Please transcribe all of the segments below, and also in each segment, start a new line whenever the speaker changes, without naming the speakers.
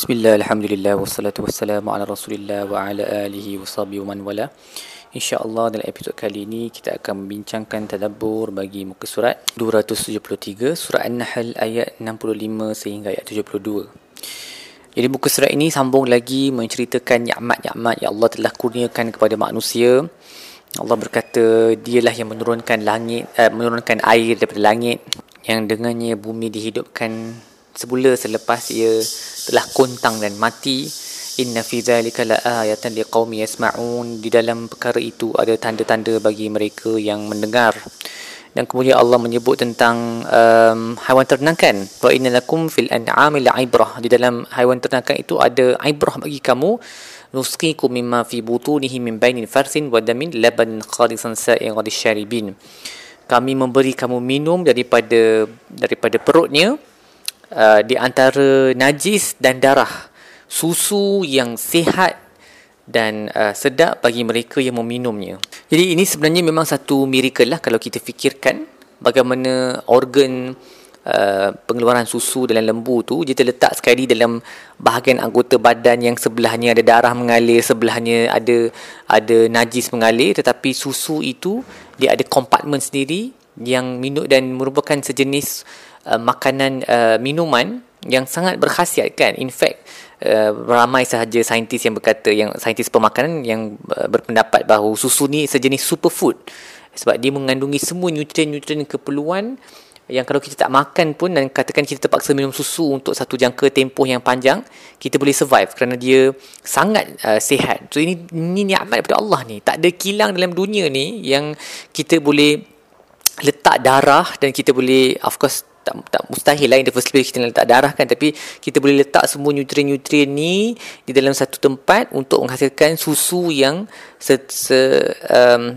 Bismillah, Alhamdulillah, wassalatu wassalamu ala rasulillah wa ala alihi wa sahbihi wa man wala. InsyaAllah dalam episod kali ini kita akan membincangkan tadabbur bagi muka surat 273 Surah An-Nahl ayat 65 sehingga ayat 72 Jadi muka surat ini sambung lagi menceritakan nikmat-nikmat yang Allah telah kurniakan kepada manusia. Allah berkata dialah yang menurunkan langit uh, menurunkan air daripada langit yang dengannya bumi dihidupkan semula selepas ia telah kontang dan mati inna fi zalika la ayatan liqaumi yasma'un. Di dalam perkara itu ada tanda-tanda bagi mereka yang mendengar. Dan kemudian Allah menyebut tentang um, haiwan ternakan. Wa inna lakum fil an'ami la'ibrah di dalam haiwan ternakan itu ada ibrah bagi kamu. Nusqikum mimma fi butunihi min bainin farsin wa damin laban khalisan sa'igan lisyaribin kami memberi kamu minum daripada daripada perutnya uh, di antara najis dan darah susu yang sihat dan uh, sedap bagi mereka yang meminumnya. Jadi ini sebenarnya memang satu miracle lah kalau kita fikirkan bagaimana organ uh, pengeluaran susu dalam lembu tu dia terletak sekali dalam bahagian anggota badan yang sebelahnya ada darah mengalir, sebelahnya ada ada najis mengalir tetapi susu itu dia ada kompartmen sendiri yang minum dan merupakan sejenis uh, makanan uh, minuman yang sangat berkhasiat kan. In fact uh, ramai sahaja saintis yang berkata yang saintis pemakanan yang uh, berpendapat bahawa susu ni sejenis superfood. Sebab dia mengandungi semua nutrien-nutrien keperluan yang kalau kita tak makan pun dan katakan kita terpaksa minum susu untuk satu jangka tempoh yang panjang kita boleh survive kerana dia sangat uh, sihat. So ini ini nikmat daripada Allah ni. Tak ada kilang dalam dunia ni yang kita boleh letak darah dan kita boleh of course tak, tak mustahil lah in the first place kita letak darah kan tapi kita boleh letak semua nutrien-nutrien ni di dalam satu tempat untuk menghasilkan susu yang se, se, um,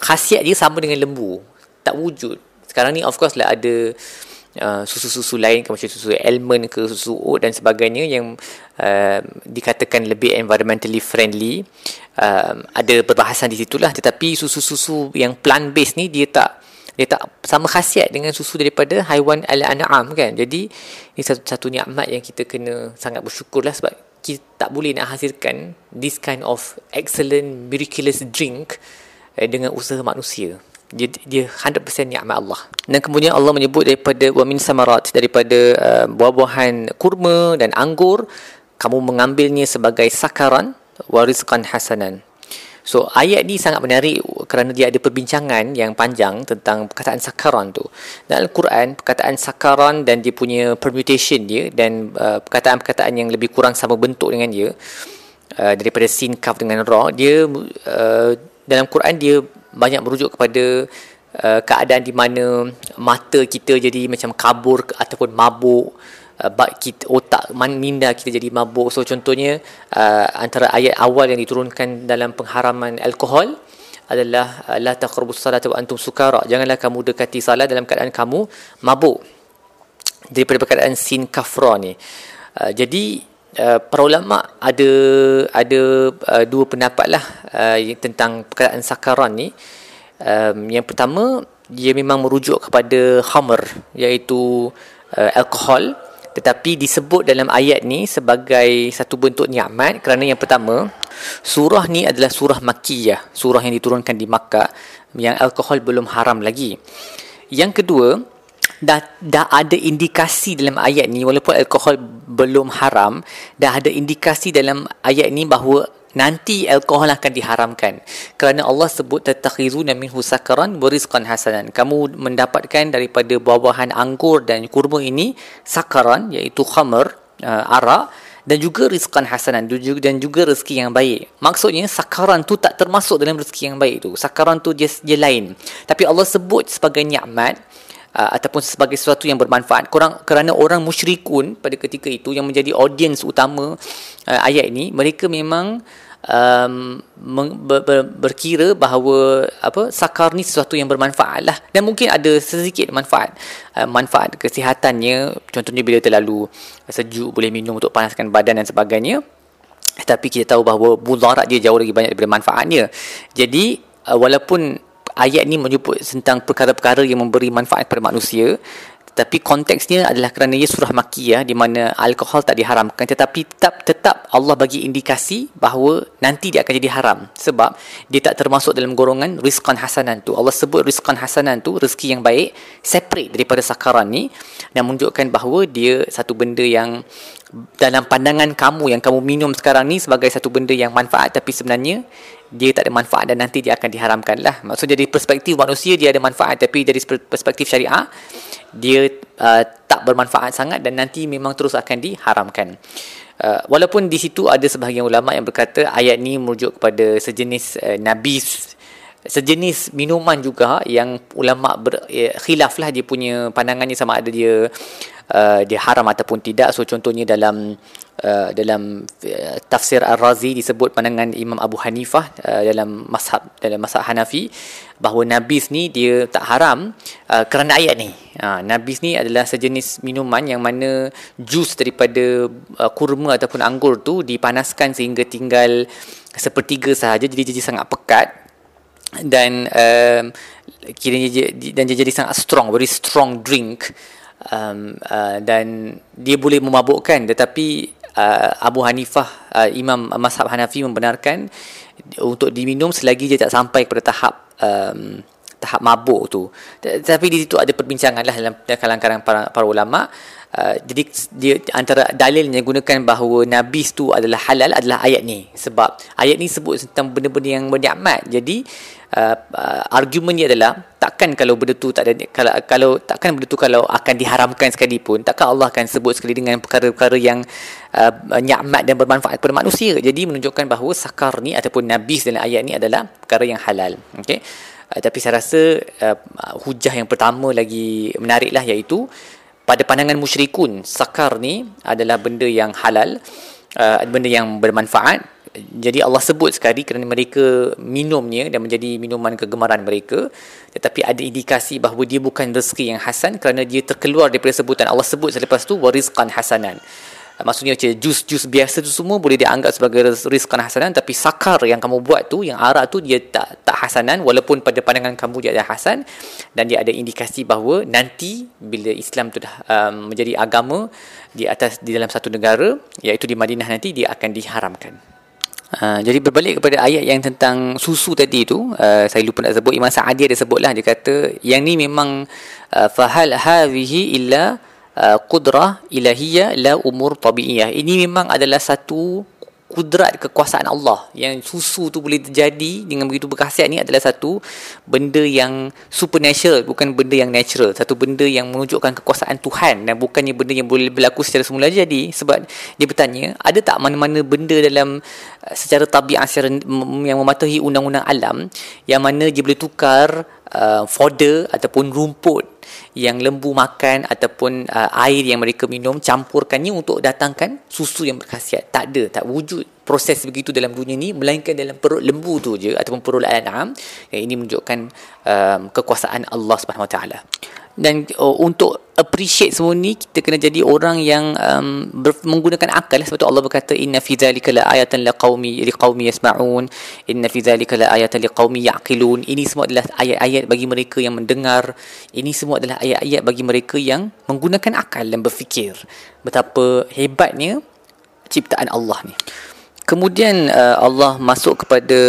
khasiat dia sama dengan lembu. Tak wujud. Sekarang ni of course lah ada uh, susu-susu lain macam susu almond ke susu oat dan sebagainya yang uh, dikatakan lebih environmentally friendly. Um, ada perbahasan di situlah. Tetapi susu-susu yang plant based ni dia tak dia tak sama khasiat dengan susu daripada haiwan al-an'am kan. Jadi ini satu satu nikmat yang kita kena sangat bersyukur lah sebab kita tak boleh nak hasilkan this kind of excellent miraculous drink eh, dengan usaha manusia. Dia, dia 100% nikmat Allah. Dan kemudian Allah menyebut daripada wa min samarat daripada uh, buah-buahan kurma dan anggur kamu mengambilnya sebagai sakaran warizqan hasanan So ayat ni sangat menarik kerana dia ada perbincangan yang panjang tentang perkataan sakaran tu. Dalam Al-Quran, perkataan sakaran dan dia punya permutation dia dan uh, perkataan-perkataan yang lebih kurang sama bentuk dengan dia uh, daripada sin, kaf dengan ra, dia uh, dalam Quran dia banyak merujuk kepada uh, keadaan di mana mata kita jadi macam kabur ataupun mabuk uh, kita, otak minda kita jadi mabuk so contohnya uh, antara ayat awal yang diturunkan dalam pengharaman alkohol adalah uh, la taqrabus salata wa antum sukara. Janganlah kamu dekati salat dalam keadaan kamu mabuk. Daripada perkataan sin kafra ni. Uh, jadi Uh, para ulama ada ada uh, dua pendapat lah uh, tentang perkataan sakaran ni. Um, yang pertama dia memang merujuk kepada khamr iaitu uh, alkohol tetapi disebut dalam ayat ni sebagai satu bentuk nikmat. Kerana yang pertama surah ni adalah surah makkiyah. Surah yang diturunkan di Makkah yang alkohol belum haram lagi. Yang kedua dah dah ada indikasi dalam ayat ni walaupun alkohol belum haram dah ada indikasi dalam ayat ni bahawa nanti alkohol akan diharamkan. Kerana Allah sebut tatakhizuna minhu sakaran wa rizqan hasanan. Kamu mendapatkan daripada buah-buahan anggur dan kurma ini sakaran iaitu khamr uh, arak dan juga rizqan hasanan dan juga rezeki yang baik. Maksudnya sakaran tu tak termasuk dalam rezeki yang baik tu. Sakaran tu dia, dia lain. Tapi Allah sebut sebagai nikmat uh, ataupun sebagai sesuatu yang bermanfaat. Korang kerana orang musyrikun pada ketika itu yang menjadi audiens utama uh, ayat ini mereka memang um, ber, ber, berkira bahawa apa sakar ni sesuatu yang bermanfaat lah. Dan mungkin ada sedikit manfaat uh, manfaat kesihatannya contohnya bila terlalu sejuk boleh minum untuk panaskan badan dan sebagainya. Tapi kita tahu bahawa mudarat dia jauh lagi banyak daripada manfaatnya. Jadi uh, walaupun ayat ni menyebut tentang perkara-perkara yang memberi manfaat kepada manusia tapi konteksnya adalah kerana ia surah makiyah di mana alkohol tak diharamkan. Tetapi tetap tetap Allah bagi indikasi bahawa nanti dia akan jadi haram. Sebab dia tak termasuk dalam golongan rizqan hasanan tu. Allah sebut rizqan hasanan tu rezeki yang baik separate daripada sakaran ni dan menunjukkan bahawa dia satu benda yang dalam pandangan kamu yang kamu minum sekarang ni sebagai satu benda yang manfaat. Tapi sebenarnya dia tak ada manfaat dan nanti dia akan diharamkan lah. Maksudnya dari perspektif manusia dia ada manfaat. Tapi dari perspektif syariah dia uh, tak bermanfaat sangat dan nanti memang terus akan diharamkan. Uh, walaupun di situ ada sebahagian ulama yang berkata ayat ni merujuk kepada sejenis uh, nabi sejenis minuman juga yang ulama ber, uh, khilaf lah dia punya pandangannya sama ada dia uh, dia haram ataupun tidak. So contohnya dalam uh, dalam uh, tafsir Ar-Razi disebut pandangan Imam Abu Hanifah uh, dalam mazhab dalam mazhab Hanafi bahawa nabis ni dia tak haram uh, kerana ayat ni. Uh, nabis ni adalah sejenis minuman yang mana jus daripada uh, kurma ataupun anggur tu dipanaskan sehingga tinggal sepertiga sahaja jadi jadi sangat pekat dan um, kiranya dan jadi sangat strong very strong drink um, uh, dan dia boleh memabukkan. Tetapi uh, Abu Hanifah uh, Imam Mazhab Hanafi membenarkan untuk diminum selagi dia tak sampai kepada tahap um, tahap mabuk tu. Tapi di situ ada perbincangan lah dalam kalangan para, para ulama Uh, jadi dia antara dalil yang gunakan bahawa nabis tu adalah halal adalah ayat ni. Sebab ayat ni sebut tentang benda-benda yang bernikmat jadi uh, uh, argumennya adalah takkan kalau benda tu tak ada kalau kalau takkan benda tu kalau akan diharamkan sekali pun takkan Allah akan sebut sekali dengan perkara-perkara yang uh, nikmat dan bermanfaat kepada manusia. Jadi menunjukkan bahawa sakar ni ataupun nabis dalam ayat ni adalah perkara yang halal. Okey? Uh, tapi saya rasa uh, hujah yang pertama lagi menariklah iaitu pada pandangan musyrikun sakar ni adalah benda yang halal uh, benda yang bermanfaat. Jadi Allah sebut sekali kerana mereka minumnya dan menjadi minuman kegemaran mereka tetapi ada indikasi bahawa dia bukan rezeki yang hasan kerana dia terkeluar daripada sebutan Allah sebut selepas tu warizqan hasanan maksudnya macam jus-jus biasa tu semua boleh dianggap sebagai rizqan hasanan tapi sakar yang kamu buat tu yang arak tu dia tak tak hasanan. Walaupun pada pandangan kamu dia ada hasan dan dia ada indikasi bahawa nanti bila Islam tu dah um, menjadi agama di atas di dalam satu negara iaitu di Madinah nanti dia akan diharamkan. Uh, jadi berbalik kepada ayat yang tentang susu tadi tu uh, saya lupa nak sebut Imam Sa'adi ada sebutlah dia kata yang ni memang uh, fahal hadhihi illa Uh, kudrah ilahiyah la umur tabiiyah. Ini memang adalah satu kudrat kekuasaan Allah. Yang susu tu boleh terjadi dengan begitu berkhasiat ni adalah satu benda yang supernatural bukan benda yang natural. Satu benda yang menunjukkan kekuasaan Tuhan dan bukannya benda yang boleh berlaku secara semula jadi. Sebab dia bertanya ada tak mana-mana benda dalam uh, secara tabiat secara yang mematuhi undang-undang alam yang mana dia boleh tukar uh, fodder ataupun rumput yang lembu makan ataupun uh, air yang mereka minum campurkannya untuk datangkan susu yang berkhasiat. Tak ada tak wujud proses begitu dalam dunia ni melainkan dalam perut lembu tu je ataupun perut an'am yang ini menunjukkan um, kekuasaan Allah Subhanahu Wa Taala dan uh, untuk appreciate semua ni kita kena jadi orang yang um, ber- menggunakan akal. Sebab tu Allah berkata inna fi zalika la ayatan liqaumi liqaumi yasma'un. Inna fi zalika la ayatan liqaumi yaqilun. Ini semua adalah ayat-ayat bagi mereka yang mendengar. Ini semua adalah ayat-ayat bagi mereka yang menggunakan akal dan berfikir betapa hebatnya ciptaan Allah ni. Kemudian uh, Allah masuk kepada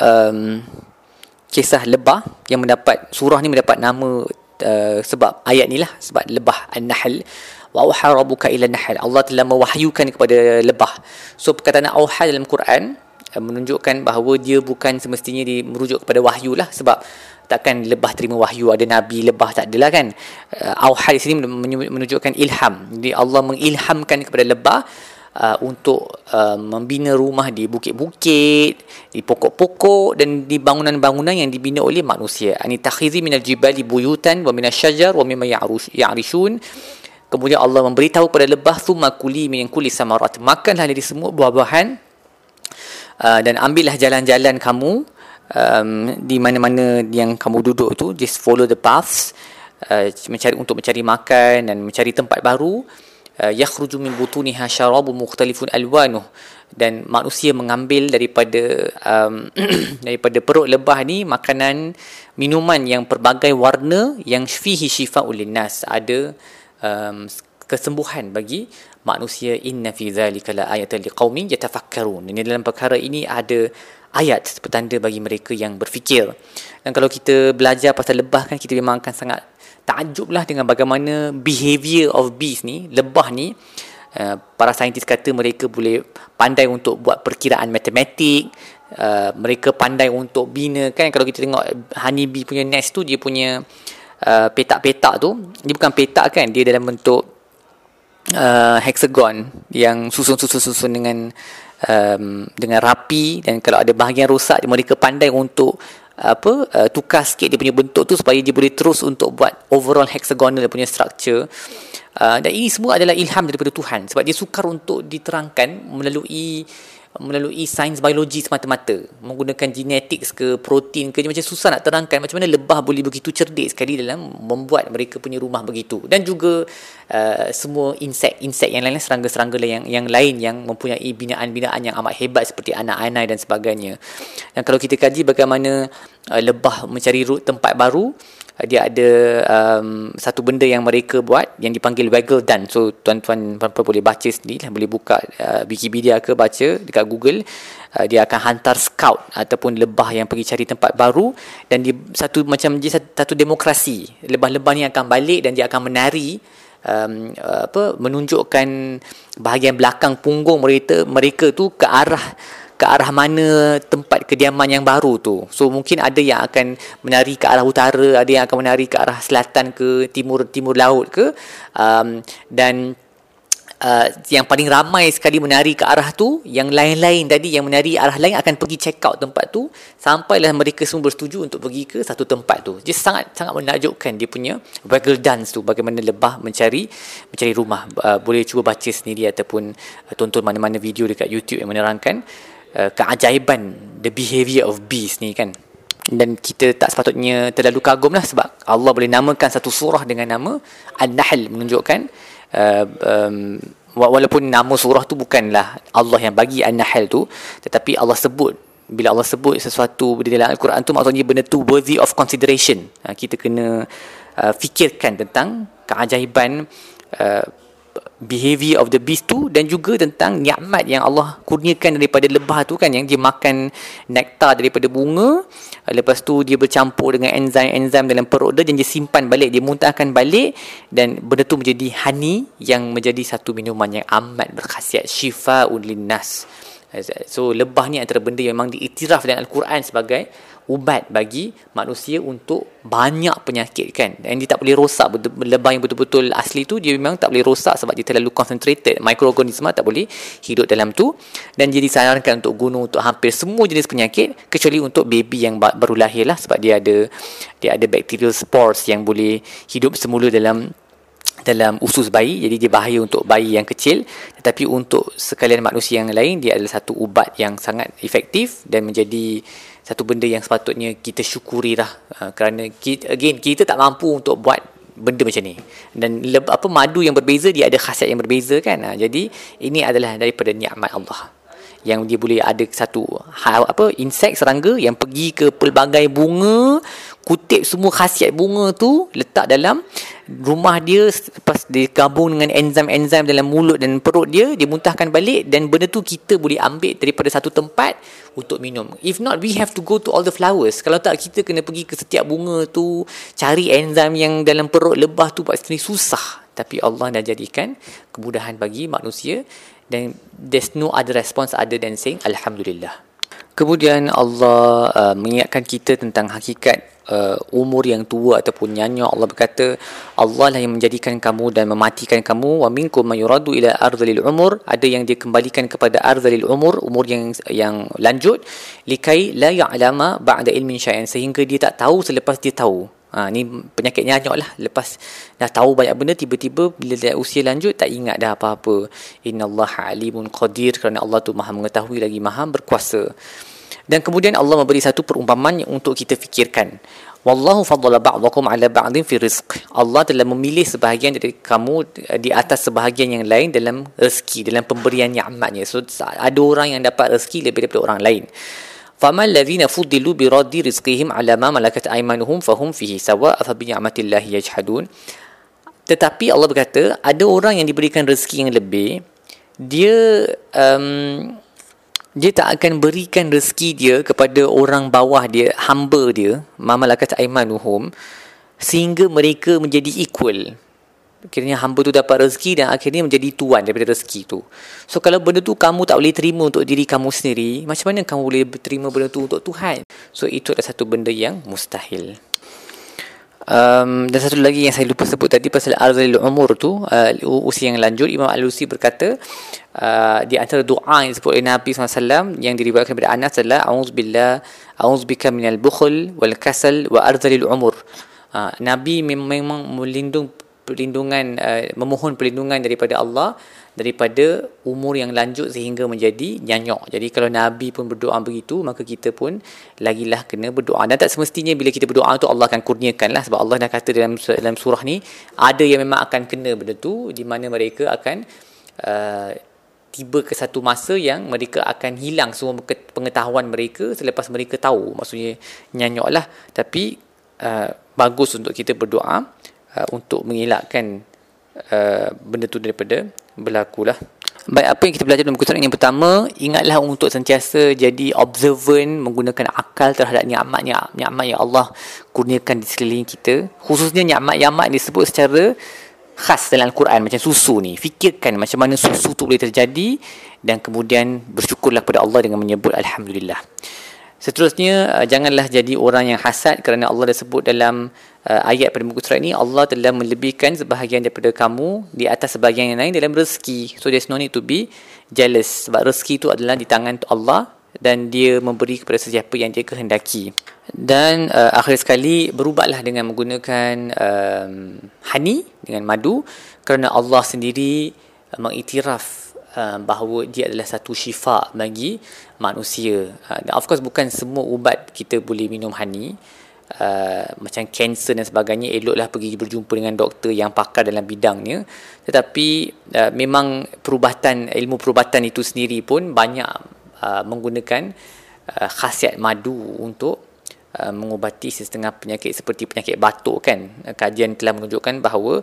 um, kisah lebah yang mendapat surah ni mendapat nama uh, sebab ayat ni lah sebab lebah an-nahl. Wa auha rabbuka ila nahl. Allah telah mewahyukan kepada lebah. So perkataan auha dalam Quran uh, menunjukkan bahawa dia bukan semestinya di merujuk kepada wahyu lah. Sebab takkan lebah terima wahyu ada nabi lebah tak adalah kan. Uh, auha di sini menunjukkan ilham. Jadi Allah mengilhamkan kepada lebah uh, untuk uh, membina rumah di bukit-bukit, di pokok-pokok dan di bangunan-bangunan yang dibina oleh manusia. Ani takhizi minal jibali buyutan wa minasy syajar wa mimma ya'rishun. Kemudian Allah memberitahu pada lebah thumma kuli min kulli samarat. Makanlah dari semua buah-buahan uh, dan ambillah jalan-jalan kamu um, di mana-mana yang kamu duduk tu just follow the paths uh, mencari untuk mencari makan dan mencari tempat baru yakhruju min butuniha syarabun mukhtalifun alwanuh. Dan manusia mengambil daripada um, daripada perut lebah ni makanan minuman yang pelbagai warna yang fihi shifaa'un linnas. Ada um, kesembuhan bagi manusia. Inna fi zalika la ayatan liqaumin yatafakkarun. Ini dalam perkara ini ada ayat petanda bagi mereka yang berfikir. Dan kalau kita belajar pasal lebah kan kita memang akan sangat takjublah dengan bagaimana behavior of bees ni lebah ni. Uh, para saintis kata mereka boleh pandai untuk buat perkiraan matematik. Uh, mereka pandai untuk bina kan. Kalau kita tengok honey bee punya nest tu dia punya uh, petak-petak tu dia bukan petak kan dia dalam bentuk uh, hexagon yang susun-susun-susun dengan um, dengan rapi dan kalau ada bahagian rosak mereka pandai untuk apa uh, tukar sikit dia punya bentuk tu supaya dia boleh terus untuk buat overall hexagonal dia punya structure. Uh, dan ini semua adalah ilham daripada Tuhan sebab dia sukar untuk diterangkan melalui melalui sains biologi semata-mata menggunakan genetics ke protein ke macam susah nak terangkan macam mana lebah boleh begitu cerdik sekali dalam membuat mereka punya rumah begitu. Dan juga uh, semua insek-insek yang lain serangga-serangga yang yang lain yang mempunyai binaan-binaan yang amat hebat seperti anak-anak dan sebagainya. Dan kalau kita kaji bagaimana uh, lebah mencari tempat baru dia ada um, satu benda yang mereka buat yang dipanggil waggle dance so tuan-tuan puan boleh baca sendiri lah. Boleh buka uh, Wikipedia ke baca dekat Google uh, dia akan hantar scout ataupun lebah yang pergi cari tempat baru. Dan dia satu macam dia satu, satu demokrasi. Lebah-lebah ni akan balik dan dia akan menari um, apa menunjukkan bahagian belakang punggung mereka mereka tu ke arah ke arah mana tempat kediaman yang baru tu. So mungkin ada yang akan menari ke arah utara, ada yang akan menari ke arah selatan ke timur timur laut ke. Um, dan uh, yang paling ramai sekali menari ke arah tu, yang lain-lain tadi yang menari arah lain akan pergi check out tempat tu sampailah mereka semua bersetuju untuk pergi ke satu tempat tu. Jadi sangat sangat menakjubkan dia punya waggle dance tu bagaimana lebah mencari mencari rumah. Uh, boleh cuba baca sendiri ataupun uh, tonton mana-mana video dekat YouTube yang menerangkan Uh, keajaiban the behavior of bees ni kan. Dan kita tak sepatutnya terlalu kagum lah sebab Allah boleh namakan satu surah dengan nama An-Nahl menunjukkan uh, um, walaupun nama surah tu bukanlah Allah yang bagi An-Nahl tu tetapi Allah sebut bila Allah sebut sesuatu di dalam Al-Quran tu maksudnya benda tu worthy of consideration. Uh, kita kena uh, fikirkan tentang keajaiban uh, behavior of the beast tu dan juga tentang nikmat yang Allah kurniakan daripada lebah tu kan yang dia makan nektar daripada bunga. Lepas tu dia bercampur dengan enzim-enzim dalam perut dia dan dia simpan balik dia muntahkan balik dan benda tu menjadi honey yang menjadi satu minuman yang amat berkhasiat syifaa'un linnas. So lebah ni antara benda yang memang diiktiraf dalam al-Quran sebagai ubat bagi manusia untuk banyak penyakit kan? Dan dia tak boleh rosak lebah yang betul-betul asli tu dia memang tak boleh rosak sebab dia terlalu concentrated. Mikroorganisma tak boleh hidup dalam tu. Dan dia disarankan untuk guna untuk hampir semua jenis penyakit kecuali untuk baby yang baru lahir lah sebab dia ada dia ada bacterial spores yang boleh hidup semula dalam dalam usus bayi. Jadi dia bahaya untuk bayi yang kecil. Tetapi untuk sekalian manusia yang lain dia adalah satu ubat yang sangat efektif dan menjadi satu benda yang sepatutnya kita syukuri lah uh, kerana kita, again kita tak mampu untuk buat benda macam ni. Dan apa madu yang berbeza dia ada khasiat yang berbeza kan? Uh, jadi ini adalah daripada nikmat Allah. Yang dia boleh ada satu hal apa insek serangga yang pergi ke pelbagai bunga kutip semua khasiat bunga tu letak dalam rumah dia lepas dia gabung dengan enzim-enzim dalam mulut dan perut dia dia muntahkan balik dan benda tu kita boleh ambil daripada satu tempat untuk minum. If not we have to go to all the flowers. Kalau tak kita kena pergi ke setiap bunga tu cari enzim yang dalam perut lebah tu buat sendiri susah. Tapi Allah dah jadikan kemudahan bagi manusia dan there's no other response other than saying Alhamdulillah. Kemudian Allah uh, mengingatkan kita tentang hakikat uh, umur yang tua ataupun nyanya Allah berkata Allah lah yang menjadikan kamu dan mematikan kamu. Wa minkum mayuradu ila ardhil umur. Ada yang dia kembalikan kepada ardhil umur umur yang yang lanjut. Likai la ya'lama ba'da ilmin syai'an. Sehingga dia tak tahu selepas dia tahu. Ha, ni penyakit nyanyok lah. Lepas dah tahu banyak benda Tiba-tiba bila dia usia lanjut Tak ingat dah apa-apa. Inna Allah alimun qadir. Kerana Allah tu maha mengetahui lagi Maha berkuasa Dan kemudian Allah memberi satu perumpamaan untuk kita fikirkan. Wallahu faddala ba'dakum ala ba'din fi rizq. Allah telah memilih sebahagian dari kamu di atas sebahagian yang lain dalam rezeki, dalam pemberian nikmatnya. So ada orang yang dapat rezeki lebih daripada orang lain. Fama alladhina fuddilu bi raddi rizqihim ala ma malakat aymanuhum fahum fihi sawa fa bi yajhadun. Tetapi Allah berkata, ada orang yang diberikan rezeki yang lebih, dia um, dia tak akan berikan rezeki dia kepada orang bawah dia, hamba dia, mamalakat aimanuhum, sehingga mereka menjadi equal. Akhirnya hamba tu dapat rezeki dan akhirnya menjadi tuan daripada rezeki tu. So kalau benda tu kamu tak boleh terima untuk diri kamu sendiri, macam mana kamu boleh terima benda tu untuk Tuhan? So itu adalah satu benda yang mustahil. Um, dan satu lagi yang saya lupa sebut tadi pasal arzalil umur tu uh, usia yang lanjut Imam Al-Lusi berkata uh, di antara doa yang disebut oleh Nabi SAW yang diriwayatkan daripada Anas adalah A'udzubillah A'udzubika minal bukhl wal kasal wa arzalil umur. Uh, Nabi memang melindung perlindungan uh, memohon perlindungan daripada Allah daripada umur yang lanjut sehingga menjadi nyanyok. Jadi kalau Nabi pun berdoa begitu, maka kita pun lagilah kena berdoa. Dan tak semestinya bila kita berdoa tu Allah akan kurniakan lah. Sebab Allah dah kata dalam dalam surah ni, ada yang memang akan kena benda tu, di mana mereka akan uh, tiba ke satu masa yang mereka akan hilang semua pengetahuan mereka selepas mereka tahu. Maksudnya nyanyok lah. Tapi uh, bagus untuk kita berdoa uh, untuk mengelakkan uh, benda tu daripada berlaku lah. Baik, apa yang kita belajar dalam buku yang pertama, ingatlah untuk sentiasa jadi observant menggunakan akal terhadap nikmat-nikmat nikmat yang Allah kurniakan di sekeliling kita. Khususnya nikmat-nikmat disebut secara khas dalam Al-Quran macam susu ni. Fikirkan macam mana susu tu boleh terjadi dan kemudian bersyukurlah kepada Allah dengan menyebut Alhamdulillah. Seterusnya, uh, janganlah jadi orang yang hasad kerana Allah dah sebut dalam uh, ayat pada muka surat ini, Allah telah melebihkan sebahagian daripada kamu di atas sebahagian yang lain dalam rezeki. So, there's no need to be jealous. Sebab rezeki itu adalah di tangan Allah dan dia memberi kepada sesiapa yang dia kehendaki. Dan uh, akhir sekali, berubahlah dengan menggunakan um, honey, dengan madu kerana Allah sendiri uh, mengiktiraf Uh, bahawa dia adalah satu syifa bagi manusia. Uh, of course bukan semua ubat kita boleh minum honey. Uh, macam kanser dan sebagainya eloklah pergi berjumpa dengan doktor yang pakar dalam bidangnya tetapi uh, memang perubatan ilmu perubatan itu sendiri pun banyak uh, menggunakan uh, khasiat madu untuk Uh, mengubati setengah penyakit seperti penyakit batuk kan kajian telah menunjukkan bahawa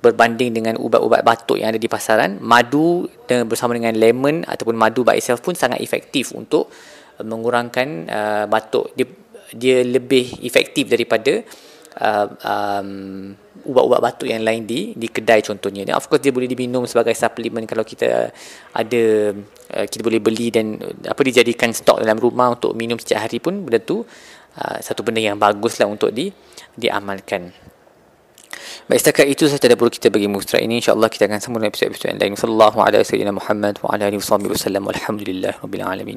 berbanding dengan ubat-ubat batuk yang ada di pasaran madu bersama dengan lemon ataupun madu by itself pun sangat efektif untuk mengurangkan uh, batuk dia dia lebih efektif daripada uh, um, ubat-ubat batuk yang lain di di kedai contohnya of course dia boleh diminum sebagai suplemen kalau kita ada uh, kita boleh beli dan apa dijadikan stok dalam rumah untuk minum setiap hari pun benda tu uh, satu benda yang baguslah untuk di diamalkan. Baik setakat itu sahaja dapur kita bagi mustra ini insyaallah kita akan sambung episod-episod yang lain. Sallallahu alaihi wasallam Muhammad wa ala alihi wasallam. Walhamdulillah rabbil alamin.